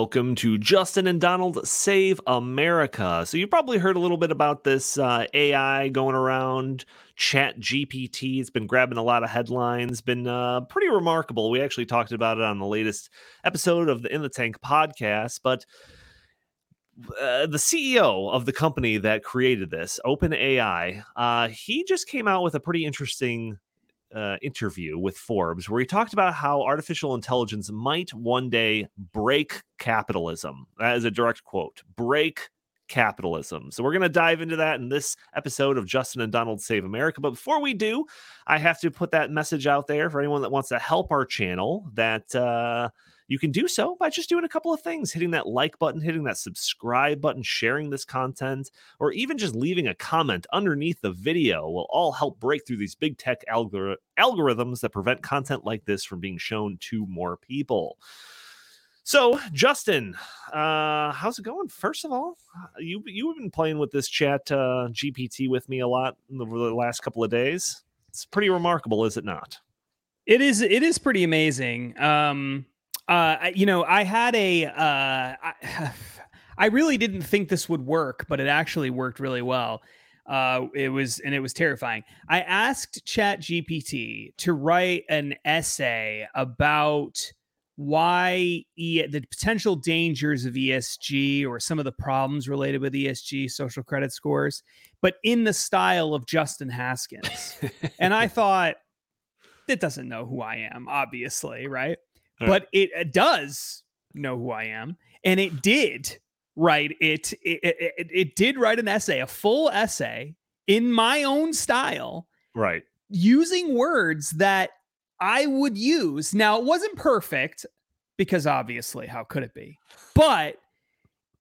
Welcome to Justin and Donald Save America. So, you've probably heard a little bit about this uh, AI going around, Chat GPT. It's been grabbing a lot of headlines, been uh, pretty remarkable. We actually talked about it on the latest episode of the In the Tank podcast. But uh, the CEO of the company that created this, OpenAI, uh, he just came out with a pretty interesting uh, interview with Forbes where he talked about how artificial intelligence might one day break capitalism. That is a direct quote break capitalism. So we're going to dive into that in this episode of Justin and Donald Save America. But before we do, I have to put that message out there for anyone that wants to help our channel that uh, you can do so by just doing a couple of things hitting that like button, hitting that subscribe button, sharing this content, or even just leaving a comment underneath the video will all help break through these big tech algor- algorithms that prevent content like this from being shown to more people. So, Justin, uh, how's it going? First of all, you you've been playing with this chat uh, GPT with me a lot over the last couple of days. It's pretty remarkable, is it not? It is. It is pretty amazing. Um, uh, you know, I had a. Uh, I, I really didn't think this would work, but it actually worked really well. Uh, it was and it was terrifying. I asked Chat GPT to write an essay about why e- the potential dangers of ESG or some of the problems related with ESG social credit scores, but in the style of Justin Haskins. and I thought, it doesn't know who I am, obviously, right? But it, it does know who I am, and it did write it it, it. it did write an essay, a full essay in my own style, right? Using words that I would use. Now, it wasn't perfect because obviously, how could it be? But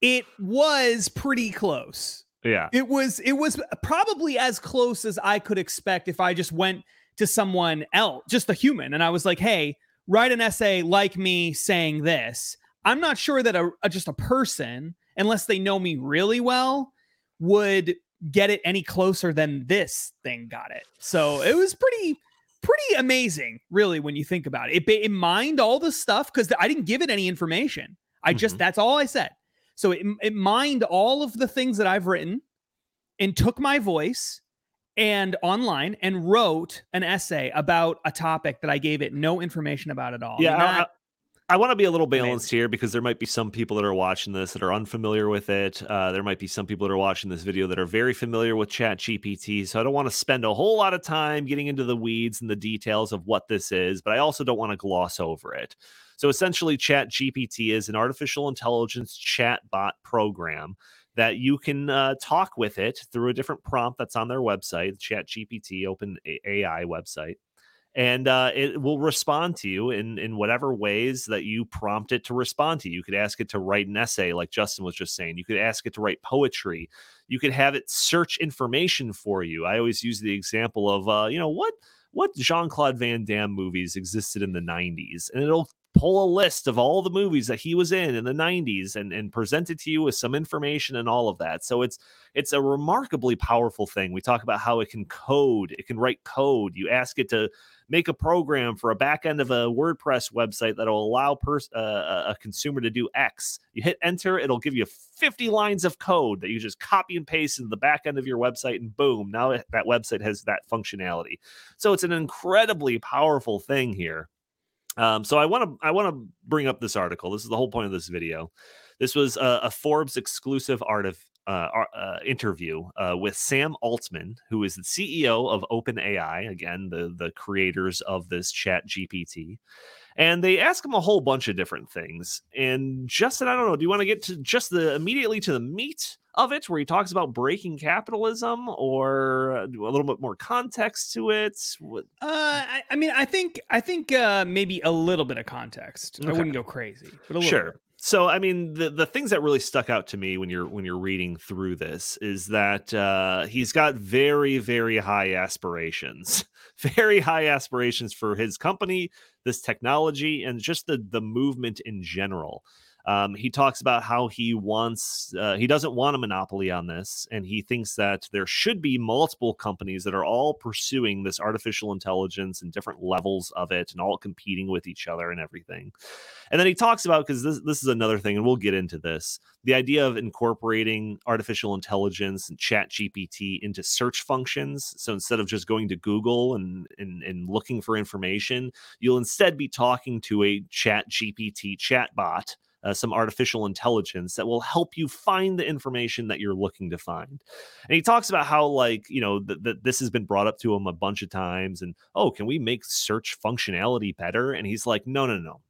it was pretty close. Yeah. It was it was probably as close as I could expect if I just went to someone else, just a human, and I was like, "Hey, write an essay like me saying this." I'm not sure that a, a just a person, unless they know me really well, would get it any closer than this thing got it. So, it was pretty pretty amazing, really, when you think about it. It, it mined all the stuff because I didn't give it any information. I just, mm-hmm. that's all I said. So it, it mined all of the things that I've written and took my voice and online and wrote an essay about a topic that I gave it no information about at all. Yeah. That, I want to be a little balanced here because there might be some people that are watching this that are unfamiliar with it. Uh, there might be some people that are watching this video that are very familiar with Chat GPT. So I don't want to spend a whole lot of time getting into the weeds and the details of what this is, but I also don't want to gloss over it. So essentially, Chat GPT is an artificial intelligence chat bot program that you can uh, talk with it through a different prompt that's on their website, Chat GPT, Open AI website and uh, it will respond to you in in whatever ways that you prompt it to respond to you. You could ask it to write an essay, like Justin was just saying. You could ask it to write poetry. You could have it search information for you. I always use the example of, uh, you know, what what Jean Claude Van Damme movies existed in the '90s, and it'll pull a list of all the movies that he was in in the 90s and, and present it to you with some information and all of that so it's it's a remarkably powerful thing we talk about how it can code it can write code you ask it to make a program for a back end of a WordPress website that'll allow pers- uh, a consumer to do X. You hit enter, it'll give you 50 lines of code that you just copy and paste into the back end of your website, and boom, now that website has that functionality. So it's an incredibly powerful thing here. Um, so I want to I want to bring up this article. This is the whole point of this video. This was a, a Forbes exclusive art of uh, uh, interview uh, with Sam Altman, who is the CEO of OpenAI, again, the, the creators of this chat GPT. And they ask him a whole bunch of different things. And Justin, I don't know, do you want to get to just the immediately to the meat of it, where he talks about breaking capitalism, or a little bit more context to it? Uh, I, I mean, I think I think uh, maybe a little bit of context. Okay. I wouldn't go crazy, but a little sure. Bit. So I mean the the things that really stuck out to me when you're when you're reading through this is that uh, he's got very very high aspirations, very high aspirations for his company, this technology, and just the the movement in general. Um, he talks about how he wants, uh, he doesn't want a monopoly on this, and he thinks that there should be multiple companies that are all pursuing this artificial intelligence and different levels of it, and all competing with each other and everything. And then he talks about because this this is another thing, and we'll get into this: the idea of incorporating artificial intelligence and Chat GPT into search functions. So instead of just going to Google and and, and looking for information, you'll instead be talking to a Chat GPT chatbot uh, some artificial intelligence that will help you find the information that you're looking to find. And he talks about how, like, you know, that th- this has been brought up to him a bunch of times. And, oh, can we make search functionality better? And he's like, no, no, no.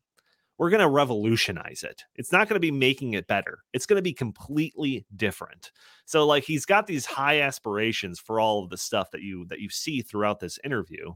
We're going to revolutionize it. It's not going to be making it better. It's going to be completely different. So like he's got these high aspirations for all of the stuff that you that you see throughout this interview.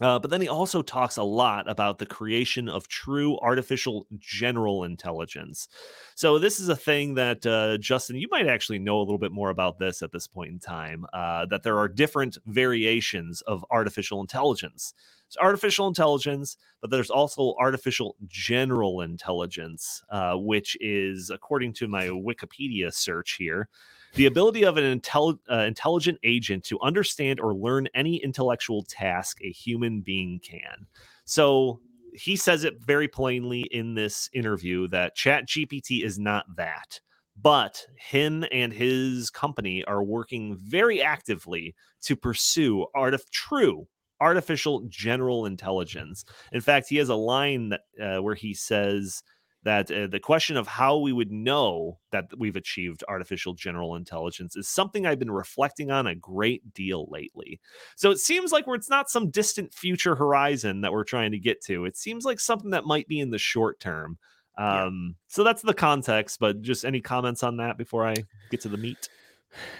Uh, but then he also talks a lot about the creation of true artificial general intelligence. So, this is a thing that, uh, Justin, you might actually know a little bit more about this at this point in time uh, that there are different variations of artificial intelligence. It's artificial intelligence, but there's also artificial general intelligence, uh, which is, according to my Wikipedia search here, the ability of an intelli- uh, intelligent agent to understand or learn any intellectual task a human being can. So he says it very plainly in this interview that Chat GPT is not that. But him and his company are working very actively to pursue art of true artificial general intelligence. In fact, he has a line that uh, where he says that uh, the question of how we would know that we've achieved artificial general intelligence is something I've been reflecting on a great deal lately. So it seems like it's not some distant future horizon that we're trying to get to. It seems like something that might be in the short term. Um, yeah. So that's the context, but just any comments on that before I get to the meat?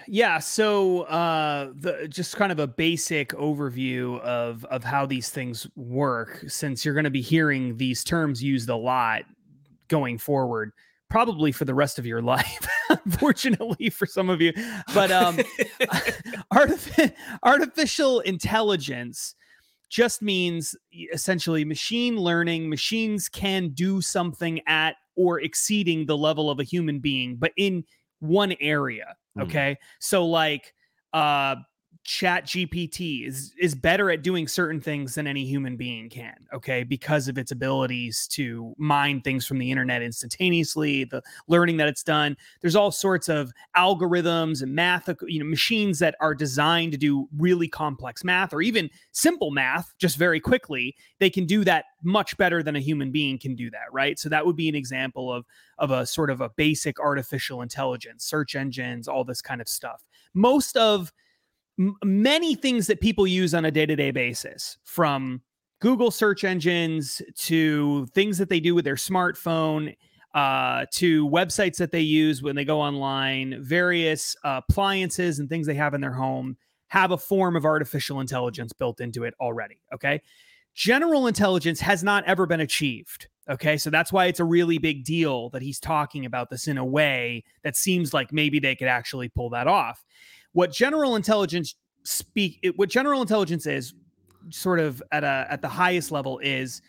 Yeah, so uh the just kind of a basic overview of of how these things work since you're going to be hearing these terms used a lot going forward probably for the rest of your life unfortunately for some of you but um artific- artificial intelligence just means essentially machine learning machines can do something at or exceeding the level of a human being but in one area hmm. okay mm. so like uh chat gpt is is better at doing certain things than any human being can okay because of its abilities to mine things from the internet instantaneously the learning that it's done. There's all sorts of algorithms and math you know machines that are designed to do really complex math or even simple math just very quickly. They can do that much better than a human being can do that right? So that would be an example of of a sort of a basic artificial intelligence search engines all this kind of stuff. Most of m- many things that people use on a day-to-day basis from Google search engines to things that they do with their smartphone uh, to websites that they use when they go online, various uh, appliances and things they have in their home have a form of artificial intelligence built into it already. Okay. General intelligence has not ever been achieved. Okay. So that's why it's a really big deal that he's talking about this in a way that seems like maybe they could actually pull that off. What general intelligence speak it, what general intelligence is sort of at a at the highest level is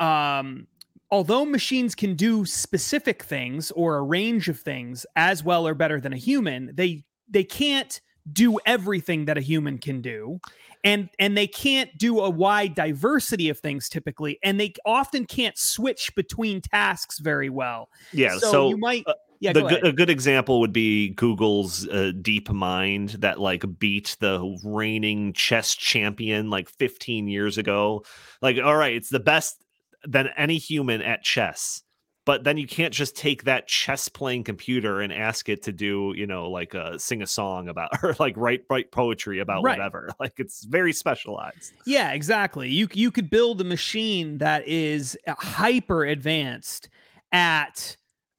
um although machines can do specific things or a range of things as well or better than a human they they can't do everything that a human can do. And and they can't do a wide diversity of things typically and they often can't switch between tasks very well. Yeah so, so you might uh, yeah, the, go a good example would be Google's uh, DeepMind that like beat the reigning chess champion like 15 years ago. Like, all right, it's the best than any human at chess. But then you can't just take that chess playing computer and ask it to do, you know, like uh, sing a song about or like write write poetry about right. whatever. Like it's very specialized. Yeah, exactly. You you could build a machine that is uh, hyper advanced at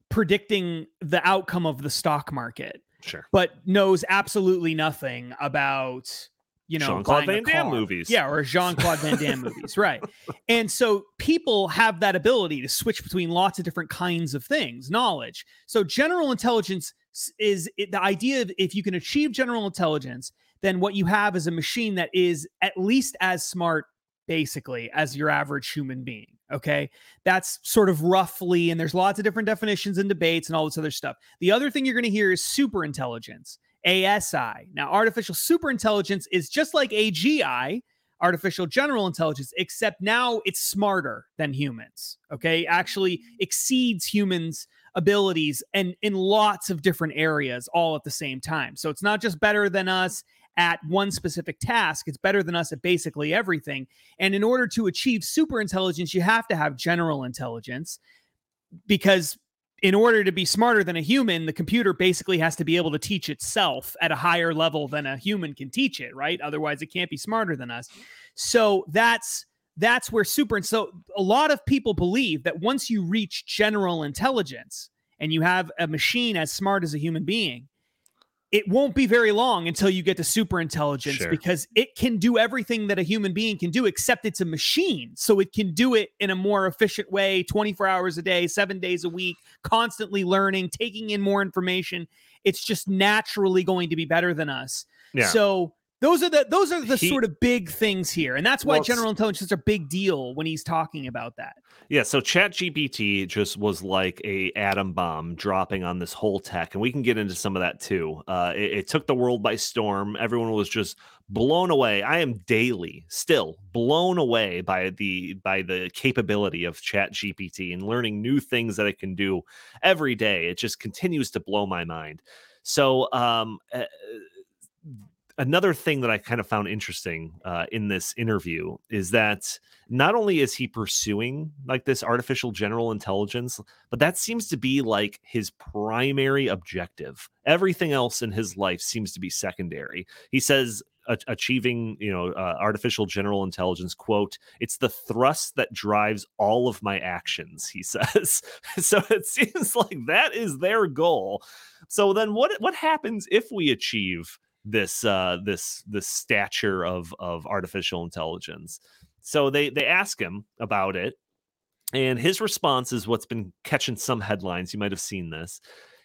predicting the outcome of the stock market. Sure. But knows absolutely nothing about you know, Jean-Claude Van Damme movies. Yeah, or Jean Claude Van Damme movies, right? And so people have that ability to switch between lots of different kinds of things, knowledge. So general intelligence is the idea of if you can achieve general intelligence, then what you have is a machine that is at least as smart, basically, as your average human being. Okay. That's sort of roughly, and there's lots of different definitions and debates and all this other stuff. The other thing you're going to hear is super intelligence. ASI. Now, artificial super intelligence is just like AGI, artificial general intelligence, except now it's smarter than humans. Okay. Actually exceeds humans' abilities and in lots of different areas all at the same time. So it's not just better than us at one specific task, it's better than us at basically everything. And in order to achieve super intelligence, you have to have general intelligence because in order to be smarter than a human, the computer basically has to be able to teach itself at a higher level than a human can teach it, right? Otherwise, it can't be smarter than us. So that's that's where super and so a lot of people believe that once you reach general intelligence and you have a machine as smart as a human being, it won't be very long until you get to super intelligence Sure. because it can do everything that a human being can do, except it's a machine. So it can do it in a more efficient way 24 hours a day, seven days a week, constantly learning, taking in more information. It's just naturally going to be better than us. Yeah. So those are the those are the He- sort of big things here. And that's why Well, general intelligence is a big deal when he's talking about that. Yeah, so ChatGPT just was like a atom bomb dropping on this whole tech, and we can get into some of that too. Uh, it, it took the world by storm. Everyone was just blown away. I am daily still blown away by the by the capability of ChatGPT and learning new things that it can do every day. It just continues to blow my mind. So, um, uh, another thing that I kind of found interesting uh, in this interview is that not only is he pursuing like this artificial general intelligence, but that seems to be like his primary objective. Everything else in his life seems to be secondary. He says achieving, you know, uh, artificial general intelligence quote, it's the thrust that drives all of my actions, he says. so it seems like that is their goal. So then what what happens if we achieve this uh this this stature of of artificial intelligence. So they they ask him about it and his response is what's been catching some headlines. You might have seen this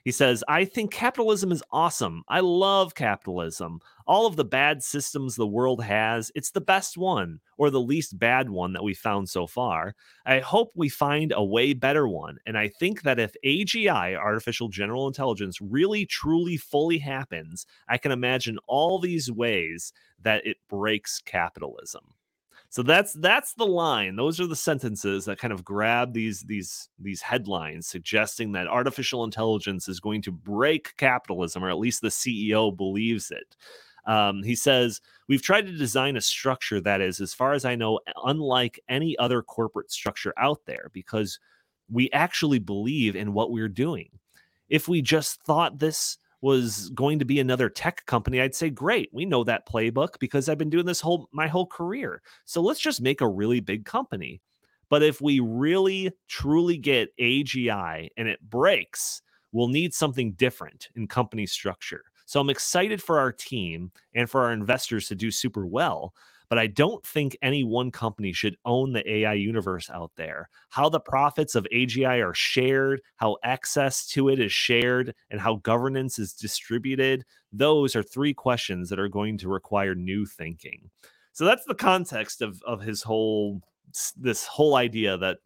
he says i think capitalism is awesome. I love capitalism. All of the bad systems the world has it's the best one or the least bad one that we found so far. I hope we find a way better one. And i think that if agi artificial general intelligence really truly fully happens I can imagine all these ways that it breaks capitalism. So that's that's the line. Those are the sentences that kind of grab these these these headlines suggesting that artificial intelligence is going to break capitalism or at least the CEO believes it. Um, he says, We've tried to design a structure that is, as far as I know, unlike any other corporate structure out there because we actually believe in what we're doing. If we just thought this was going to be another tech company, I'd say, great, we know that playbook because I've been doing this whole my whole career. So let's just make a really big company. But if we really truly get AGI and it breaks, we'll need something different in company structure. So I'm excited for our team and for our investors to do super well. But I don't think any one company should own the AI universe out there. How the profits of AGI are shared, how access to it is shared, and how governance is distributed, those are three questions that are going to require new thinking. So that's the context of, of his whole this whole idea that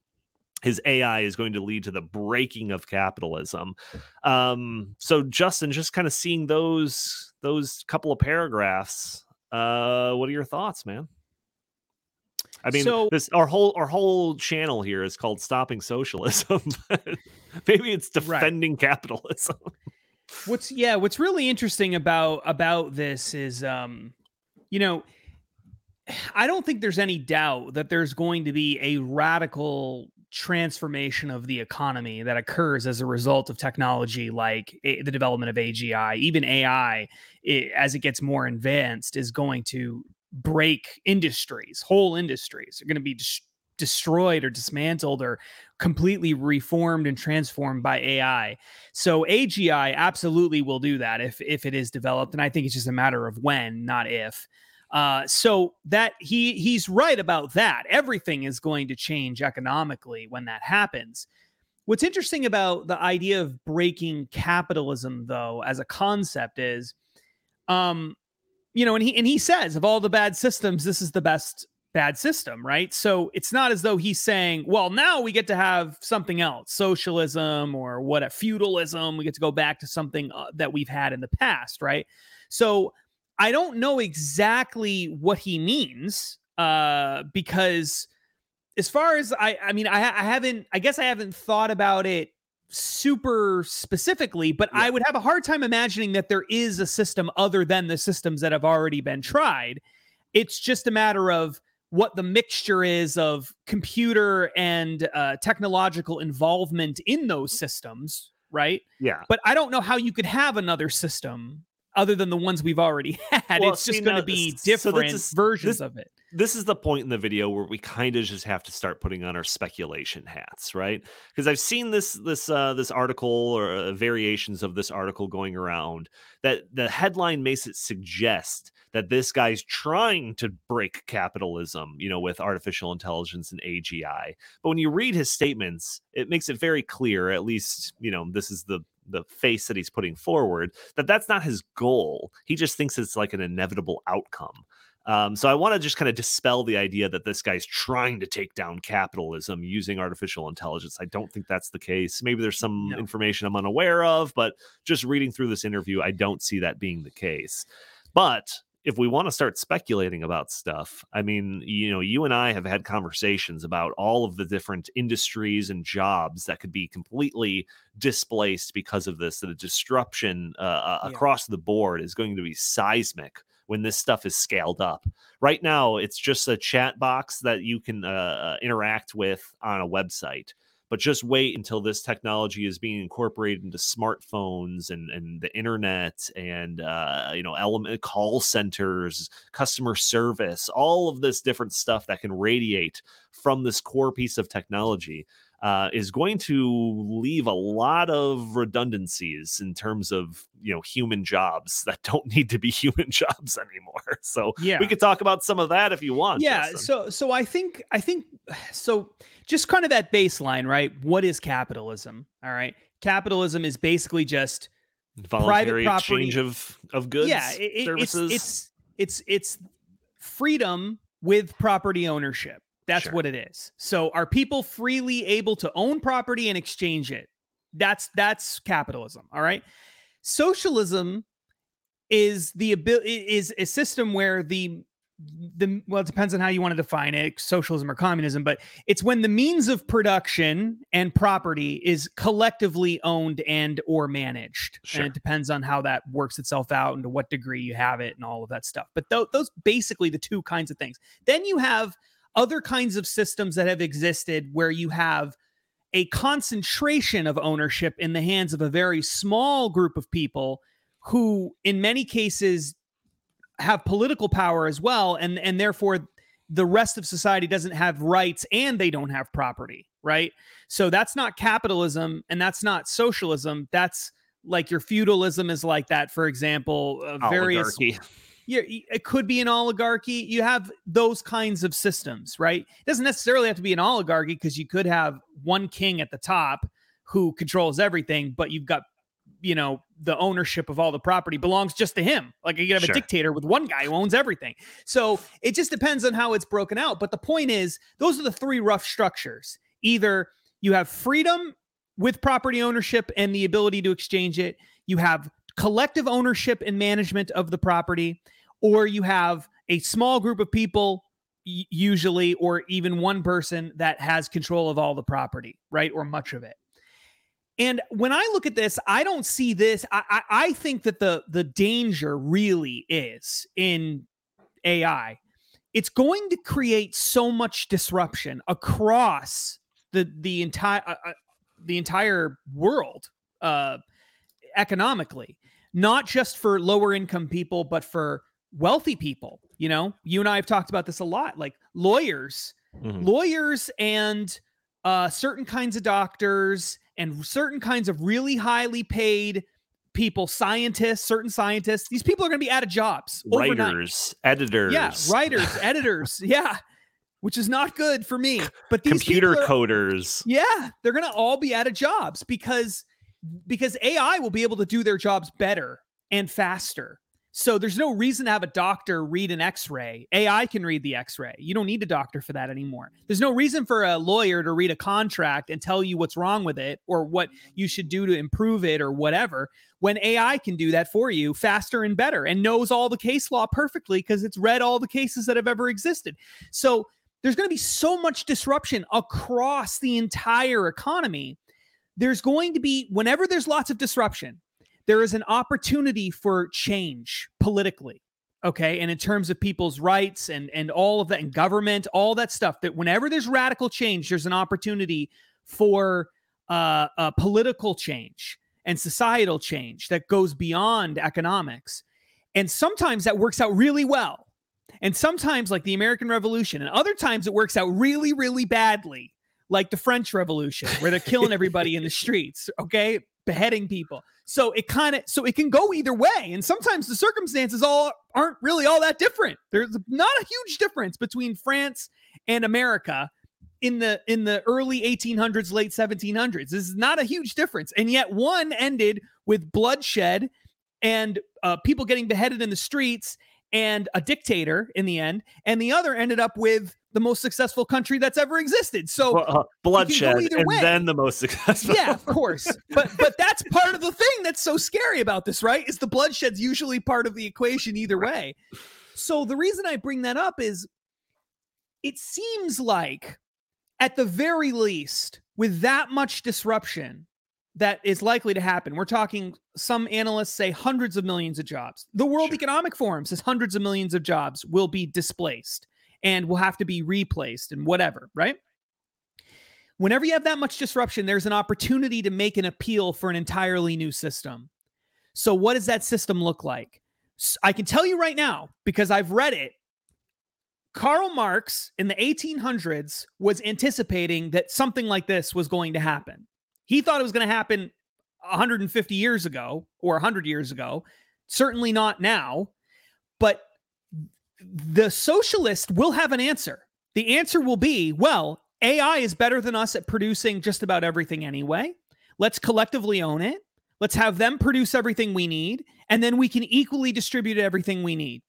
his AI is going to lead to the breaking of capitalism. Um, so Justin, just kind of seeing those those couple of paragraphs, uh, what are your thoughts, man? I mean, So- this our whole our whole channel here is called "Stopping Socialism." Maybe it's Right. defending capitalism. What's yeah, what's really interesting about about this is um you know I don't think there's any doubt that there's going to be a radical transformation of the economy that occurs as a result of technology like a- the development of AGI, even AI i- as it gets more advanced is going to break industries, whole industries are going to be des- destroyed or dismantled or completely reformed and transformed by AI. So AGI absolutely will do that if if it is developed, and I think it's just a matter of when, not if. Uh, so that he he's right about that. Everything is going to change economically when that happens. What's interesting about the idea of breaking capitalism, though, as a concept, is, um, you know, and he and he says of all the bad systems, this is the best bad system, right? So it's not as though he's saying, well, now we get to have something else, socialism or what a feudalism. We get to go back to something uh, that we've had in the past, right? So I don't know exactly what he means uh, because as far as I, I mean, I, I haven't, I guess I haven't thought about it super specifically, but yeah. I would have a hard time imagining that there is a system other than the systems that have already been tried. It's just a matter of what the mixture is of computer and uh, technological involvement in those systems, right? Yeah. But I don't know how you could have another system other than the ones we've already had. Well, it's just going to be different so is, versions this, of it. This is the point in the video where we kind of just have to start putting on our speculation hats, right? Because I've seen this this uh, this article or uh, variations of this article going around that the headline makes it suggest that this guy's trying to break capitalism, you know, with artificial intelligence and AGI. But when you read his statements, it makes it very clear, at least, you know, this is the the face that he's putting forward, that that's not his goal. He just thinks it's like an inevitable outcome. Um, so I want to just kind of dispel the idea that this guy's trying to take down capitalism using artificial intelligence. I don't think that's the case. Maybe there's some no. information I'm unaware of, but just reading through this interview, I don't see that being the case. But if we want to start speculating about stuff, I mean, you know, you and I have had conversations about all of the different industries and jobs that could be completely displaced because of this. That a disruption uh, uh yeah. across the board is going to be seismic when this stuff is scaled up. Right now, it's just a chat box that you can uh, uh interact with on a website but just wait until this technology is being incorporated into smartphones and and the internet and uh, you know element call centers customer service all of this different stuff that can radiate from this core piece of technology uh, is going to leave a lot of redundancies in terms of you know human jobs that don't need to be human jobs anymore. So yeah, we could talk about some of that if you want. Yeah. Justin. So so I think I think so just kind of that baseline, right? What is capitalism? All right. Capitalism is basically just voluntary private exchange of of goods, yeah, it, services. It's, it's it's it's freedom with property ownership. That's sure. what it is. So are people freely able to own property and exchange it? That's that's capitalism, all right? Socialism is the ability is a system where the the well it depends on how you want to define it socialism or communism but it's when the means of production and property is collectively owned and or managed sure. and it depends on how that works itself out and to what degree you have it and all of that stuff but th- those basically the two kinds of things then you have other kinds of systems that have existed where you have a concentration of ownership in the hands of a very small group of people who in many cases have political power as well and and therefore the rest of society doesn't have rights and they don't have property right? So that's not capitalism and that's not socialism. That's like your feudalism is like that for example uh, various yeah, it could be an oligarchy. You have those kinds of systems, right? It doesn't necessarily have to be an oligarchy because you could have one king at the top who controls everything, but you've got, you know, the ownership of all the property belongs just to him. Like you could have sure. a dictator with one guy who owns everything. So it just depends on how it's broken out. But the point is, those are the three rough structures. Either you have freedom with property ownership and the ability to exchange it, you have collective ownership and management of the property or you have a small group of people usually or even one person that has control of all the property right or much of it. And when i look at this i don't see this i i, I think that the the danger really is in ai it's going to create so much disruption across the the entire uh, uh, the entire world uh economically not just for lower income people but for wealthy people you know you and i have talked about this a lot like lawyers mm-hmm. lawyers and uh certain kinds of doctors and certain kinds of really highly paid people, scientists, certain scientists, these people are going to be out of jobs. overnight. Writers, editors, Yeah, writers, editors. Yeah. Which is not good for me. But these computer are- coders. Yeah, they're going to all be out of jobs because because AI will be able to do their jobs better and faster. So there's no reason to have a doctor read an x-ray. AI can read the x-ray. You don't need a doctor for that anymore. There's no reason for a lawyer to read a contract and tell you what's wrong with it or what you should do to improve it or whatever when AI can do that for you faster and better and knows all the case law perfectly because it's read all the cases that have ever existed. So there's going to be so much disruption across the entire economy. There's going to be, whenever there's lots of disruption, there is an opportunity for change politically. Okay. And in terms of people's rights and, and all of that, and government, all that stuff, that whenever there's radical change, there's an opportunity for uh, uh, political change and societal change that goes beyond economics. And sometimes that works out really well. And sometimes, like the American Revolution, and other times it works out really, really badly, like the French Revolution, where they're killing everybody in the streets, okay, beheading people. So it kind of, so it can go either way. And sometimes the circumstances all aren't really all that different. There's not a huge difference between France and America in the in the early 1800s, late 1700s. This is not a huge difference, and yet one ended with bloodshed and uh, people getting beheaded in the streets and a dictator in the end, and the other ended up with the most successful country that's ever existed. So Well, uh, bloodshed, and way. then the most successful. yeah, of course. But but that's part of the thing that's so scary about this, right? Is the bloodshed's usually part of the equation either way. So the reason I bring that up is it seems like at the very least with that much disruption that is likely to happen. We're talking some analysts say hundreds of millions of jobs. The World Sure. Economic Forum says hundreds of millions of jobs will be displaced and will have to be replaced and whatever, right? Whenever you have that much disruption, there's an opportunity to make an appeal for an entirely new system. So, what does that system look like? I can tell you right now because I've read it. Karl Marx in the 1800s was anticipating that something like this was going to happen. He thought it was going to happen 150 years ago or 100 years ago. Certainly not now. But the socialist will have an answer. The answer will be well, AI is better than us at producing just about everything anyway. Let's collectively own it. Let's have them produce everything we need, and then we can equally distribute everything we need.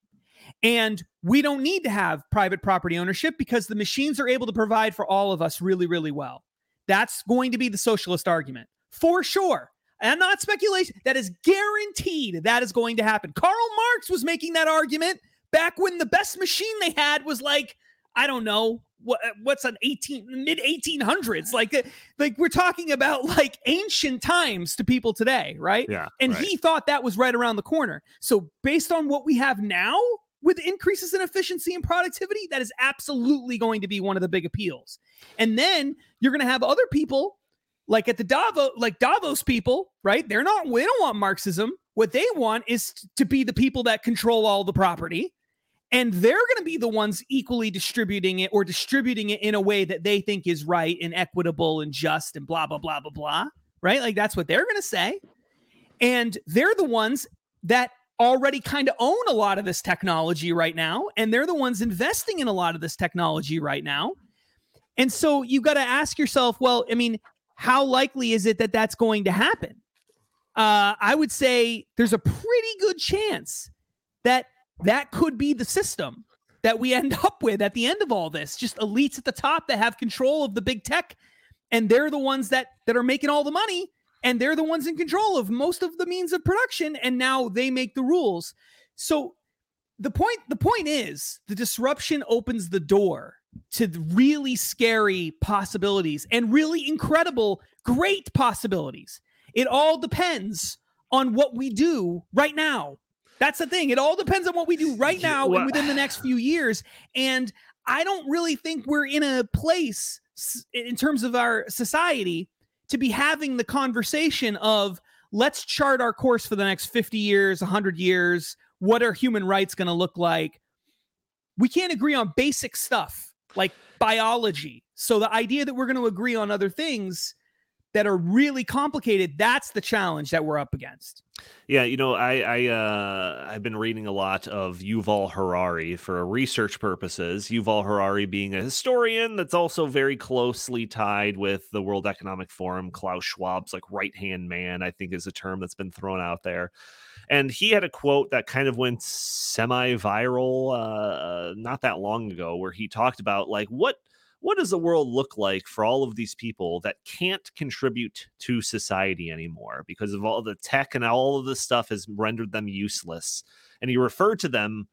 And we don't need to have private property ownership because the machines are able to provide for all of us really, really well. That's going to be the socialist argument for sure. And not speculation. That is guaranteed that is going to happen. Karl Marx was making that argument back when the best machine they had was like, I don't know, what what's an 18 mid 1800s like uh, like we're talking about like ancient times to people today right? Yeah. and right. he thought that was right around the corner. So based on what we have now with increases in efficiency and productivity that is absolutely going to be one of the big appeals. And then you're going to have other people like at the Davos like Davos people right? They're not they don't want marxism. What they want is to be the people that control all the property and they're going to be the ones equally distributing it or distributing it in a way that they think is right and equitable and just and blah blah blah blah blah right? Like that's what they're going to say. And they're the ones that already kind of own a lot of this technology right now and they're the ones investing in a lot of this technology right now. And so you got to ask yourself well i mean how likely is it that that's going to happen? Uh, i would say there's a pretty good chance that that could be the system that we end up with at the end of all this. Just elites at the top that have control of the big tech and they're the ones that that are making all the money and they're the ones in control of most of the means of production and now they make the rules. So the point the point is the disruption opens the door to really scary possibilities and really incredible great possibilities. It all depends on what we do right now that's the thing. It all depends on what we do right now well- and within the next few years. And I don't really think we're in a place in terms of our society to be having the conversation of let's chart our course for the next 50 years, 100 years. What are human rights going to look like? We can't agree on basic stuff like biology. So the idea that we're going to agree on other things that are really complicated. That's the challenge that we're up against. Yeah, you know, I I uh, I've been reading a lot of Yuval Harari for research purposes. Yuval Harari being a historian that's also very closely tied with the World Economic Forum. Klaus Schwab's like right hand man, I think, is a term that's been thrown out there. And he had a quote that kind of went semi viral uh, not that long ago, where he talked about like what what does the world look like for all of these people that can't contribute to society anymore because of all the tech and all of this stuff has rendered them useless? And he referred to them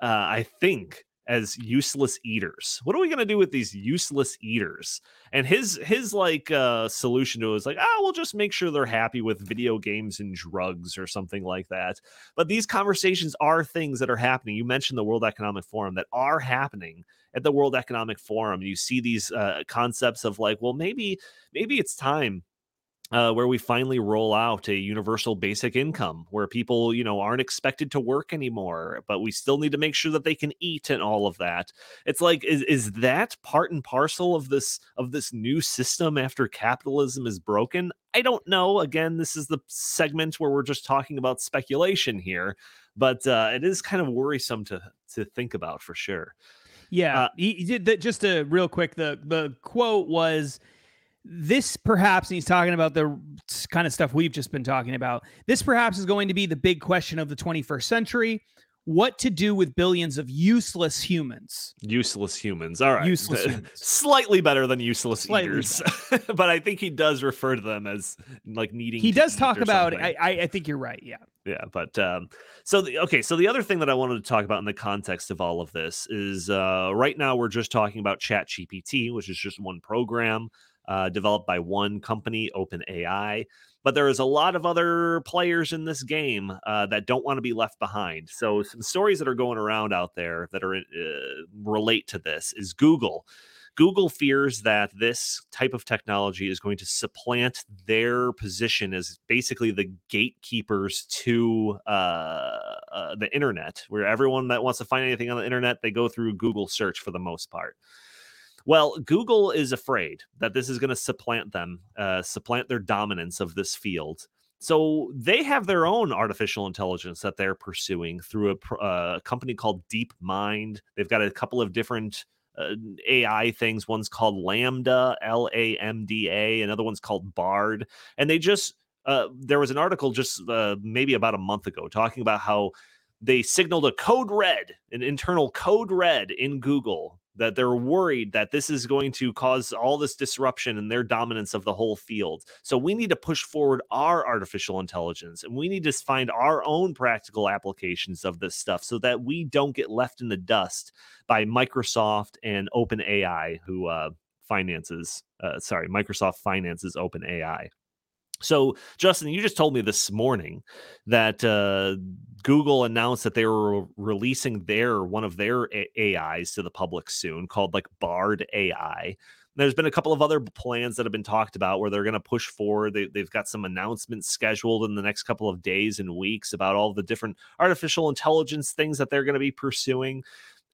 uh, i think as useless eaters. What are we going to do with these useless eaters? And his his like uh solution to it was like oh we'll just make sure they're happy with video games and drugs or something like that. But these conversations are things that are happening. You mentioned the world economic forum that are happening at the World Economic Forum. You see these uh, concepts of like, well, maybe maybe it's time uh, where we finally roll out a universal basic income where people you know aren't expected to work anymore but we still need to make sure that they can eat and all of that. It's like is, is that part and parcel of this of this new system after capitalism is broken? I don't know. Again this is the segment where we're just talking about speculation here but uh, it is kind of worrisome to to think about for sure. Yeah, uh, he, he, did that. Just a real quick, the the quote was, "This perhaps," and he's talking about the kind of stuff we've just been talking about. This perhaps is going to be the big question of the 21st century what to do with billions of useless humans. Useless humans. All right. Useless humans. Slightly better than useless Slightly eaters. but I think he does refer to them as like needing He does talk about I, I think you're right. Yeah. Yeah, but um so the, okay, so the other thing that I wanted to talk about in the context of all of this is uh right now we're just talking about Chat GPT, which is just one program uh developed by one company, OpenAI but there is a lot of other players in this game uh, that don't want to be left behind. So some stories that are going around out there that are uh, relate to this is Google. Google fears that this type of technology is going to supplant their position as basically the gatekeepers to uh, uh, the internet, where everyone that wants to find anything on the internet, they go through Google search for the most part. Well, Google is afraid that this is going to supplant them, uh, supplant their dominance of this field. So they have their own artificial intelligence that they're pursuing through a, uh, company called DeepMind. They've got a couple of different uh, AI things. One's called LaMDA, L A M D A. Another one's called Bard. And they just uh, there was an article just uh, maybe about a month ago talking about how they signaled a code red, an internal code red in Google that they're worried that this is going to cause all this disruption and their dominance of the whole field. So we need to push forward our artificial intelligence and we need to find our own practical applications of this stuff so that we don't get left in the dust by Microsoft and OpenAI, who uh, finances, uh, sorry, Microsoft finances OpenAI. So, Justin, you just told me this morning that uh, Google announced that they were releasing their one of their A- AIs to the public soon, called like Bard AI. There's been a couple of other plans that have been talked about where they're going to push forward. They, they've got some announcements scheduled in the next couple of days and weeks about all the different artificial intelligence things that they're going to be pursuing.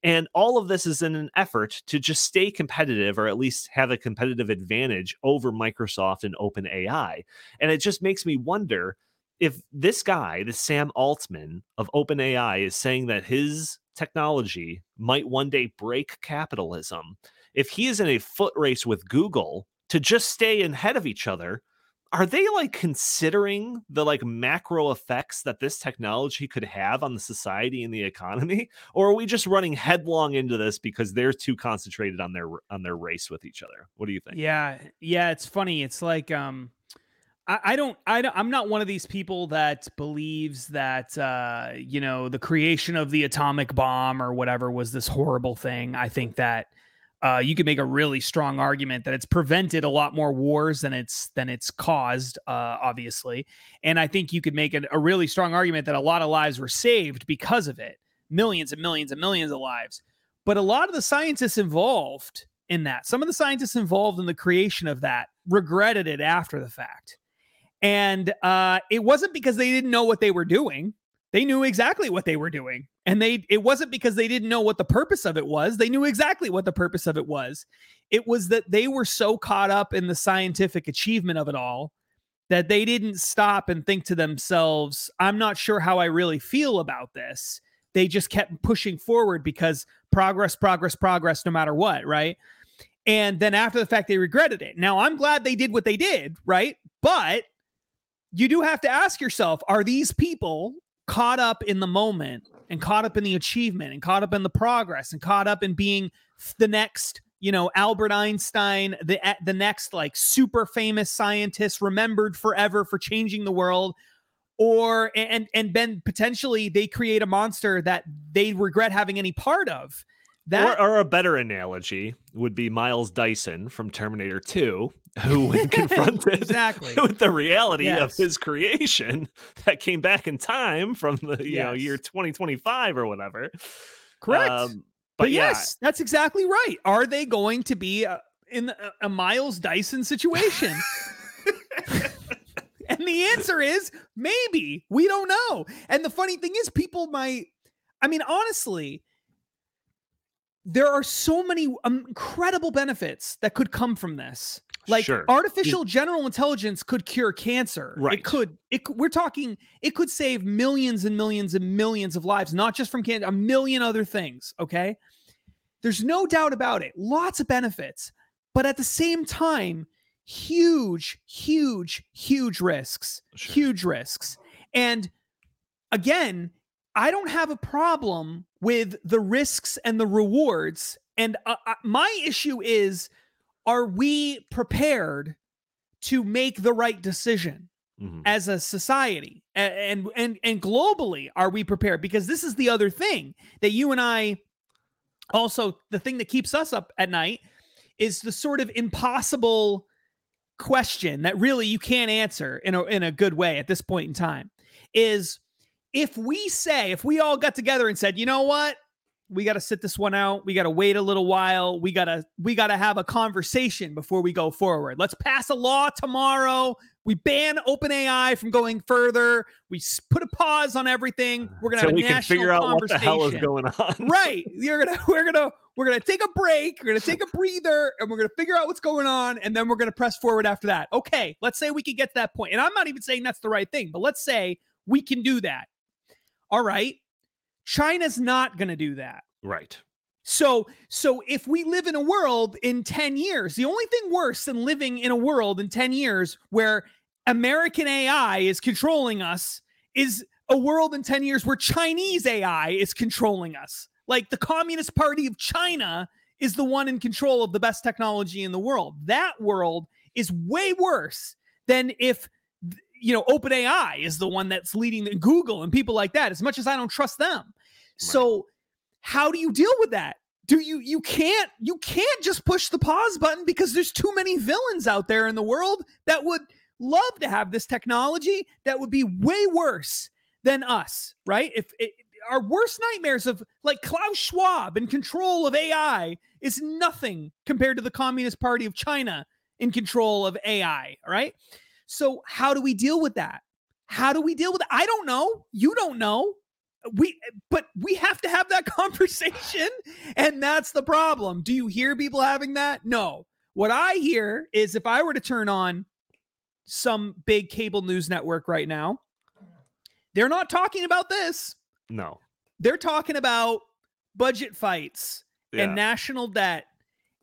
And all of this is in an effort to just stay competitive or at least have a competitive advantage over Microsoft and OpenAI. And it just makes me wonder if this guy, this Sam Altman of OpenAI, is saying that his technology might one day break capitalism, if he is in a foot race with Google to just stay ahead of each other, are they like considering the like macro effects that this technology could have on the society and the economy? Or are we just running headlong into this because they're too concentrated on their on their race with each other? What do you think? Yeah yeah it's funny it's like um I, don't I don't, I'm not one of these people that believes that uh you know the creation of the atomic bomb or whatever was this horrible thing. I think that uh, you could make a really strong argument that it's prevented a lot more wars than it's than it's caused, uh, obviously. And I think you could make a, really strong argument that a lot of lives were saved because of it, millions and millions and millions of lives. But a lot of the scientists involved in that, some of the scientists involved in the creation of that, regretted it after the fact. And uh, it wasn't because they didn't know what they were doing. They knew exactly what they were doing. And they it wasn't because they didn't know what the purpose of it was. They knew exactly what the purpose of it was. It was that they were so caught up in the scientific achievement of it all that they didn't stop and think to themselves, I'm not sure how I really feel about this. They just kept pushing forward because progress, progress, progress, no matter what, right? And then after the fact, they regretted it. Now, I'm glad they did what they did, right? But you do have to ask yourself are these people caught up in the moment and caught up in the achievement and caught up in the progress and caught up in being the next you know Albert Einstein the the next like super famous scientist remembered forever for changing the world. Or and and then potentially they create a monster that they regret having any part of that or, or, a better analogy would be Miles Dyson from Terminator 2, who when confronted exactly. with the reality yes. of his creation that came back in time from the you yes. know year 2025 or whatever. Correct. Um, but, but yeah. yes, that's exactly right. Are they going to be uh, in a, a Miles Dyson situation? and the answer is maybe. We don't know. And the funny thing is, people might, I mean, honestly, there are so many incredible benefits that could come from this. Like sure. artificial general intelligence could cure cancer. Right. It could. It. We're talking. It could save millions and millions and millions of lives, not just from cancer, a million other things. Okay. There's no doubt about it. Lots of benefits, but at the same time, huge, huge, huge risks. Sure. Huge risks. And again, I don't have a problem with the risks and the rewards. And uh, uh, my issue is are we prepared to make the right decision mm-hmm. as a society and, and and globally are we prepared because this is the other thing that you and I also the thing that keeps us up at night is the sort of impossible question that really you can't answer in a in a good way at this point in time is if we say, if we all got together and said, you know what, we got to sit this one out. We got to wait a little while. We got to we got to have a conversation before we go forward. Let's pass a law tomorrow. We ban OpenAI from going further. We put a pause on everything. We're gonna so have we a national can figure out what the hell is going on. right. You're gonna we're gonna we're gonna take a break. We're gonna take a breather, and we're gonna figure out what's going on, and then we're gonna press forward after that. Okay. Let's say we can get to that point, and I'm not even saying that's the right thing, but let's say we can do that all right, China's not going to do that. Right. So, so if we live in a world in 10 years, the only thing worse than living in a world in 10 years where American AI is controlling us is a world in 10 years where Chinese AI is controlling us. Like the Communist Party of China is the one in control of the best technology in the world. That world is way worse than if you know, OpenAI is the one that's leading the, Google and people like that, as much as I don't trust them. Right. So how do you deal with that? Do you you can't you can't just push the pause button because there's too many villains out there in the world that would love to have this technology that would be way worse than us, right? If it, our worst nightmares of like Klaus Schwab in control of AI is nothing compared to the Communist Party of China in control of AI, right? So, how do we deal with that? How do we deal with it? I don't know. You don't know. We, but we have to have that conversation. And that's the problem. Do you hear people having that? No. What I hear is if I were to turn on some big cable news network right now, they're not talking about this. No. They're talking about budget fights yeah. and national debt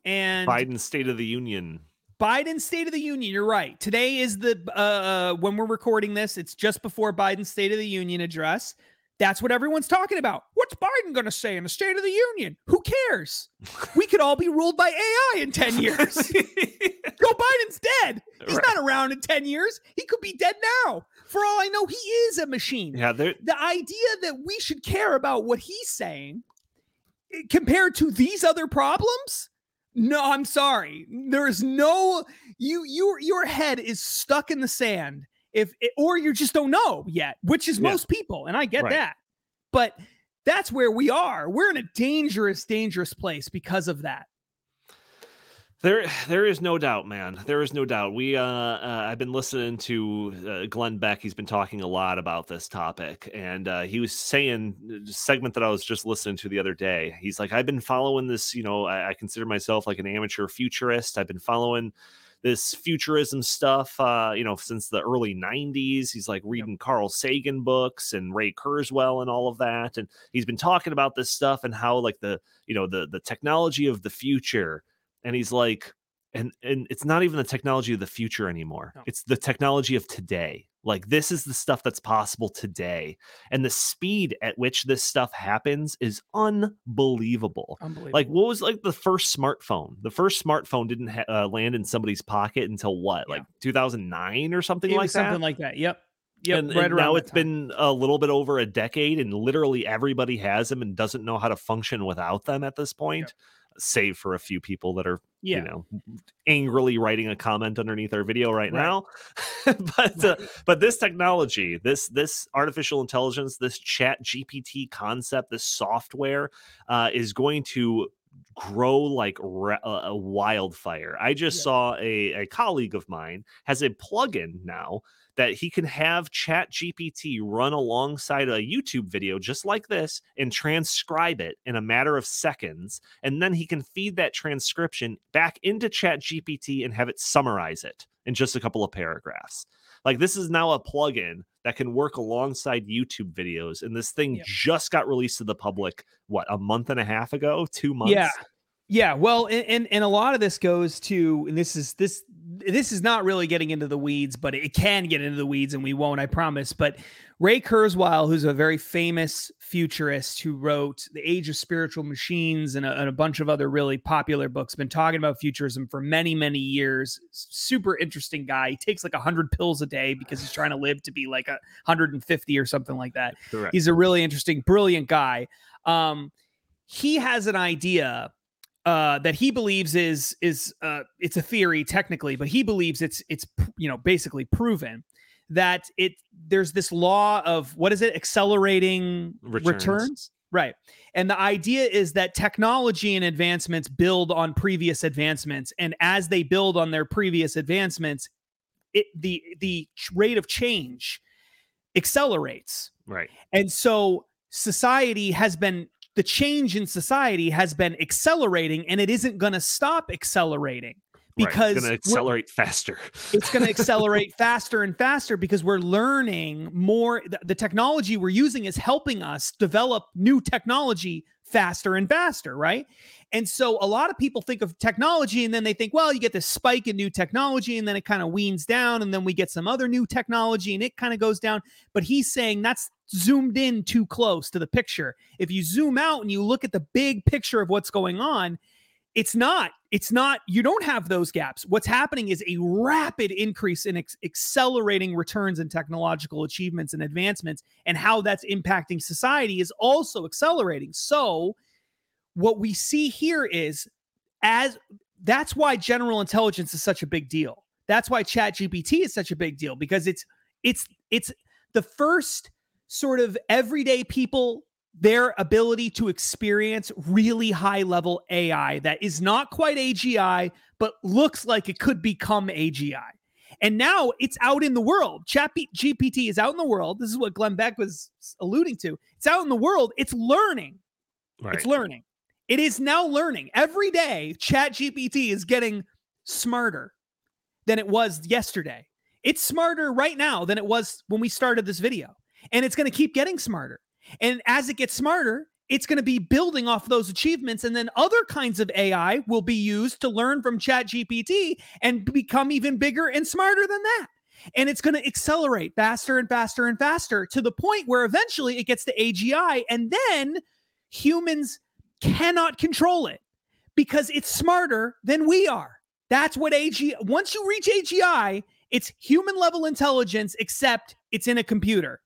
and Biden's State of the Union. Biden's State of the Union. You're right. Today is the uh, uh, when we're recording this. It's just before Biden's State of the Union address. That's what everyone's talking about. What's Biden going to say in the State of the Union? Who cares? We could all be ruled by AI in 10 years. Joe Biden's dead. He's right. not around in 10 years. He could be dead now. For all I know, he is a machine. Yeah, the idea that we should care about what he's saying eh, compared to these other problems no, I'm sorry. There is no you your your head is stuck in the sand if it, or you just don't know yet, which is yeah. most people, and I get right. that. But that's where we are. We're in a dangerous, dangerous place because of that. There, there is no doubt, man. There is no doubt. We, uh, uh I've been listening to uh, Glenn Beck. He's been talking a lot about this topic, and uh, he was saying uh, segment that I was just listening to the other day. He's like, I've been following this. You know, I, I consider myself like an amateur futurist. I've been following this futurism stuff, uh, you know, since the early 90s. He's like reading yep. Carl Sagan books and Ray Kurzweil and all of that. And he's been talking about this stuff and how like the, you know, the the technology of the future and he's like and and it's not even the technology of the future anymore no. it's the technology of today like this is the stuff that's possible today and the speed at which this stuff happens is unbelievable, unbelievable. like what was like the first smartphone the first smartphone didn't ha- uh, land in somebody's pocket until what yeah. like 2009 or something it like that something like that yep Yep, and, right and now it's time. been a little bit over a decade, and literally everybody has them and doesn't know how to function without them at this point. Yep save for a few people that are yeah. you know angrily writing a comment underneath our video right, right. now but uh, but this technology this this artificial intelligence this chat gpt concept this software uh, is going to grow like re- a wildfire i just yeah. saw a, a colleague of mine has a plugin now that he can have chat gpt run alongside a youtube video just like this and transcribe it in a matter of seconds and then he can feed that transcription back into chat gpt and have it summarize it in just a couple of paragraphs like this is now a plugin that can work alongside youtube videos and this thing just got released to the public what a month and a half ago? Two months? yeah yeah, well, and, and, and a lot of this goes to, and this is this this is not really getting into the weeds, but it can get into the weeds, and we won't, I promise. But Ray Kurzweil, who's a very famous futurist who wrote The Age of Spiritual Machines and a, and a bunch of other really popular books, been talking about futurism for many, many years. Super interesting guy. He takes like hundred pills a day because he's trying to live to be like a 150 or something like that. Correct. He's a really interesting, brilliant guy. Um, he has an idea uh, that he believes is is uh, it's a theory technically, but he believes it's it's you know basically proven that it there's this law of what is it? Accelerating returns. returns. right. And the idea is that technology and advancements build on previous advancements. And as they build on their previous advancements it the the rate of change accelerates. Right. And so society has been the change in society has been accelerating and it isn't going to stop accelerating because right. it's going to accelerate faster. it's going to accelerate faster and faster because we're learning more. The, the, technology we're using is helping us develop new technology faster and faster, right? And so a lot of people think of technology and then they think, well, you get this spike in new technology and then it kind of weans down and then we get some other new technology and it kind of goes down. But he's saying that's zoomed in too close to the picture. If you zoom out and you look at the big picture of what's going on, it's not it's not you don't have those gaps. What's happening is a rapid increase in ex- accelerating returns and technological achievements and advancements and how that's impacting society is also accelerating. So what we see here is as that's why general intelligence is such a big deal. That's why chat gpt is such a big deal because it's it's it's the first sort of everyday people their ability to experience really high level AI that is not quite AGI, but looks like it could become AGI. And now it's out in the world. Chat GPT is out in the world. This is what Glenn Beck was alluding to. It's out in the world. It's learning. Right. It's learning. It is now learning. Every day, Chat GPT is getting smarter than it was yesterday. It's smarter right now than it was when we started this video. And it's going to keep getting smarter. And as it gets smarter, it's going to be building off those achievements. And then other kinds of AI will be used to learn from Chat GPT and become even bigger and smarter than that. And it's going to accelerate faster and faster and faster to the point where eventually it gets to AGI. And then humans cannot control it because it's smarter than we are. That's what AGI, once you reach AGI, it's human level intelligence, except it's in a computer.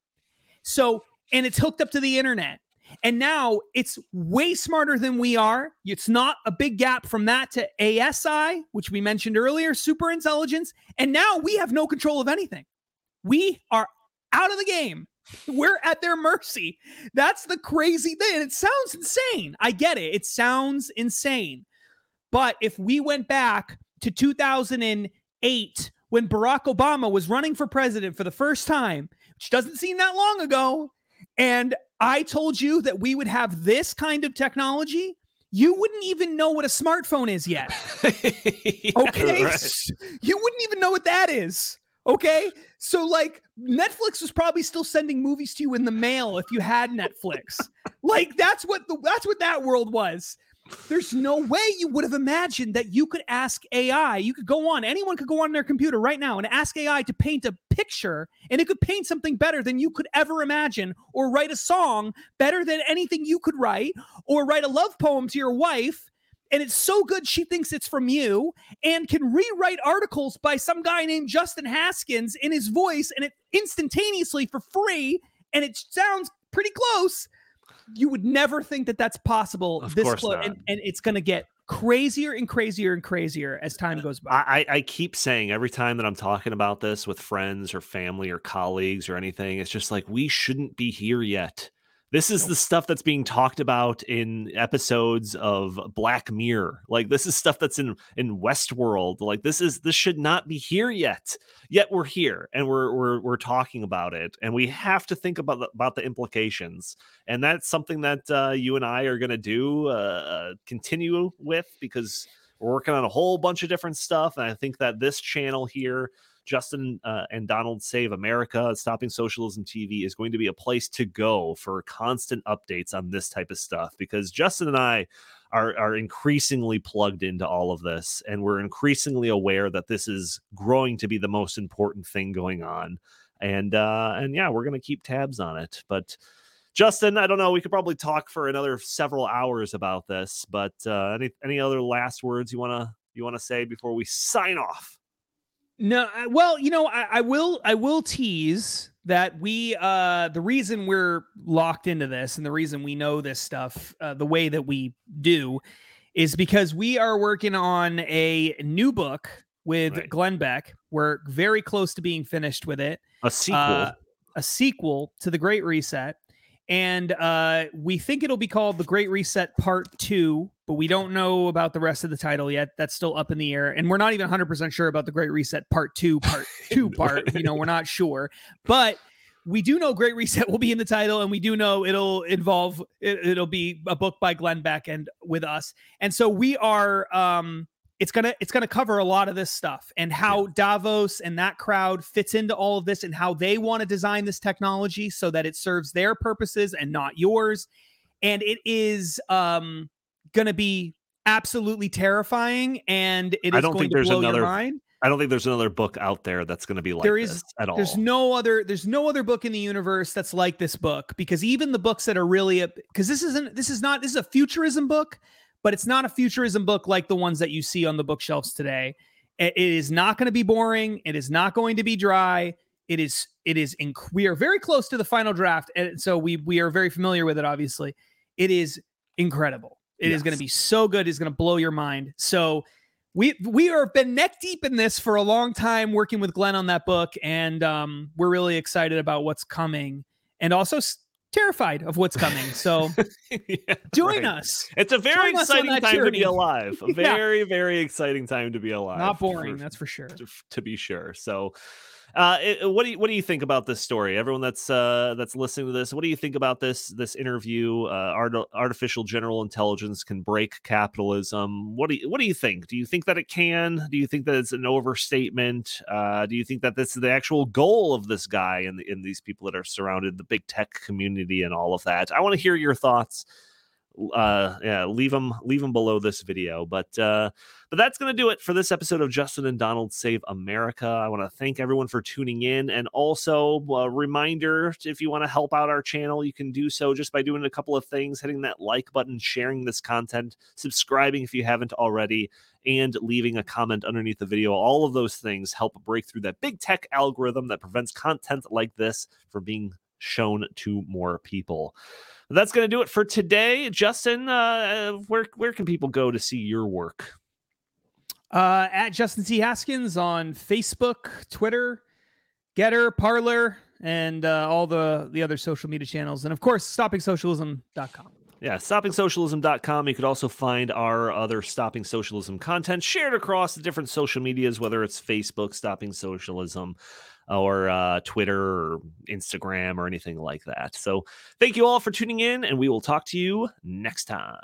So and it's hooked up to the internet. And now it's way smarter than we are. It's not a big gap from that to ASI, which we mentioned earlier, super intelligence. And now we have no control of anything. We are out of the game. We're at their mercy. That's the crazy thing. It sounds insane. I get it. It sounds insane. But if we went back to 2008 when Barack Obama was running for president for the first time, which doesn't seem that long ago, and I told you that we would have this kind of technology, you wouldn't even know what a smartphone is yet. okay. Right. You wouldn't even know what that is. Okay. So, like, Netflix was probably still sending movies to you in the mail if you had Netflix. like, that's what the that's what that world was. There's no way you would have imagined that you could ask AI. You could go on, anyone could go on their computer right now and ask AI to paint a picture, and it could paint something better than you could ever imagine, or write a song better than anything you could write, or write a love poem to your wife. And it's so good she thinks it's from you and can rewrite articles by some guy named Justin Haskins in his voice and it instantaneously for free. And it sounds pretty close you would never think that that's possible of this close, and, and, it's going to get crazier and crazier and crazier as time goes by. I, I keep saying every time that I'm talking about this with friends or family or colleagues or anything, it's just like we shouldn't be here yet. This is the stuff that's being talked about in episodes of Black Mirror. Like this is stuff that's in in Westworld. Like this is this should not be here yet. Yet we're here and we're we're we're talking about it, and we have to think about the, about the implications. And that's something that uh, you and I are going to do uh, uh, continue with because we're working on a whole bunch of different stuff. And I think that this channel here Justin uh, and Donald Save America, Stopping Socialism TV is going to be a place to go for constant updates on this type of stuff because Justin and I are, are increasingly plugged into all of this and we're increasingly aware that this is growing to be the most important thing going on. And uh, and yeah, we're gonna keep tabs on it. But Justin, I don't know. We could probably talk for another several hours about this, but uh, any any other last words you wanna you wanna say before we sign off? No, well, you know, I, I, will I will tease that we uh the reason we're locked into this and the reason we know this stuff uh, the way that we do is because we are working on a new book with right. Glenn Beck. We're very close to being finished with it. A sequel. Uh, a sequel to The Great Reset and uh, we think it'll be called the Great Reset Part Two, but we don't know about the rest of the title yet. That's still up in the air, and we're not even 100 percent sure about the Great Reset Part Two, Part Two, Part. You know, we're not sure, but we do know Great Reset will be in the title, and we do know it'll involve it, will be a book by Glenn Beck and with us, and so we are um, it's gonna it's gonna cover a lot of this stuff and how yeah. Davos and that crowd fits into all of this and how they want to design this technology so that it serves their purposes and not yours. And it is um gonna be absolutely terrifying and it is I don't going think to there's blow another, your mind. I don't think there's another book out there that's going to be like there is, at all. There's no other there's no other book in the universe that's like this book because even the books that are really because this isn't this is not this is a futurism book but it's not a futurism book like the ones that you see on the bookshelves today. It is not going to be boring. It is not going to be dry. It is. It is. We are very close to the final draft, and so we we are very familiar with it. Obviously, it is incredible. It yes. is going to be so good. It's going to blow your mind. So we we are been neck deep in this for a long time, working with Glenn on that book, and um, we're really excited about what's coming, and also terrified of what's coming. So yeah, join right. us. It's a very join exciting time journey. to be alive. A very, very exciting time to be alive. Not boring, for, that's for sure. To, to, be sure. So uh, it, what do you what do you think about this story? Everyone that's uh, that's listening to this, what do you think about this this interview? Uh, art, artificial general intelligence can break capitalism. What do you what do you think? Do you think that it can? Do you think that it's an overstatement? Uh, do you think that this is the actual goal of this guy and in these people that are surrounded the big tech community and all of that? I want to hear your thoughts uh yeah leave them leave them below this video. But uh but that's to do it for this episode of justin and donald save america. I want to thank everyone for tuning in. And also a reminder if you want to help out our channel you can do so just by doing a couple of things hitting that like button sharing this content subscribing if you haven't already and leaving a comment underneath the video. All of those things help break through that big tech algorithm that prevents content like this from being shown to more people that's going to do it for today. Justin, uh, where where can people go to see your work? Uh, at Justin T. Haskins on Facebook, Twitter, Gettr, Parler, and uh, all the the other social media channels, and of course, StoppingSocialism.com. Yeah, stoppingsocialism.com. You could also find our other Stopping Socialism content shared across the different social medias, whether it's Facebook, Stopping Socialism, or uh, Twitter or Instagram or anything like that. So thank you all for tuning in, and we will talk to you next time.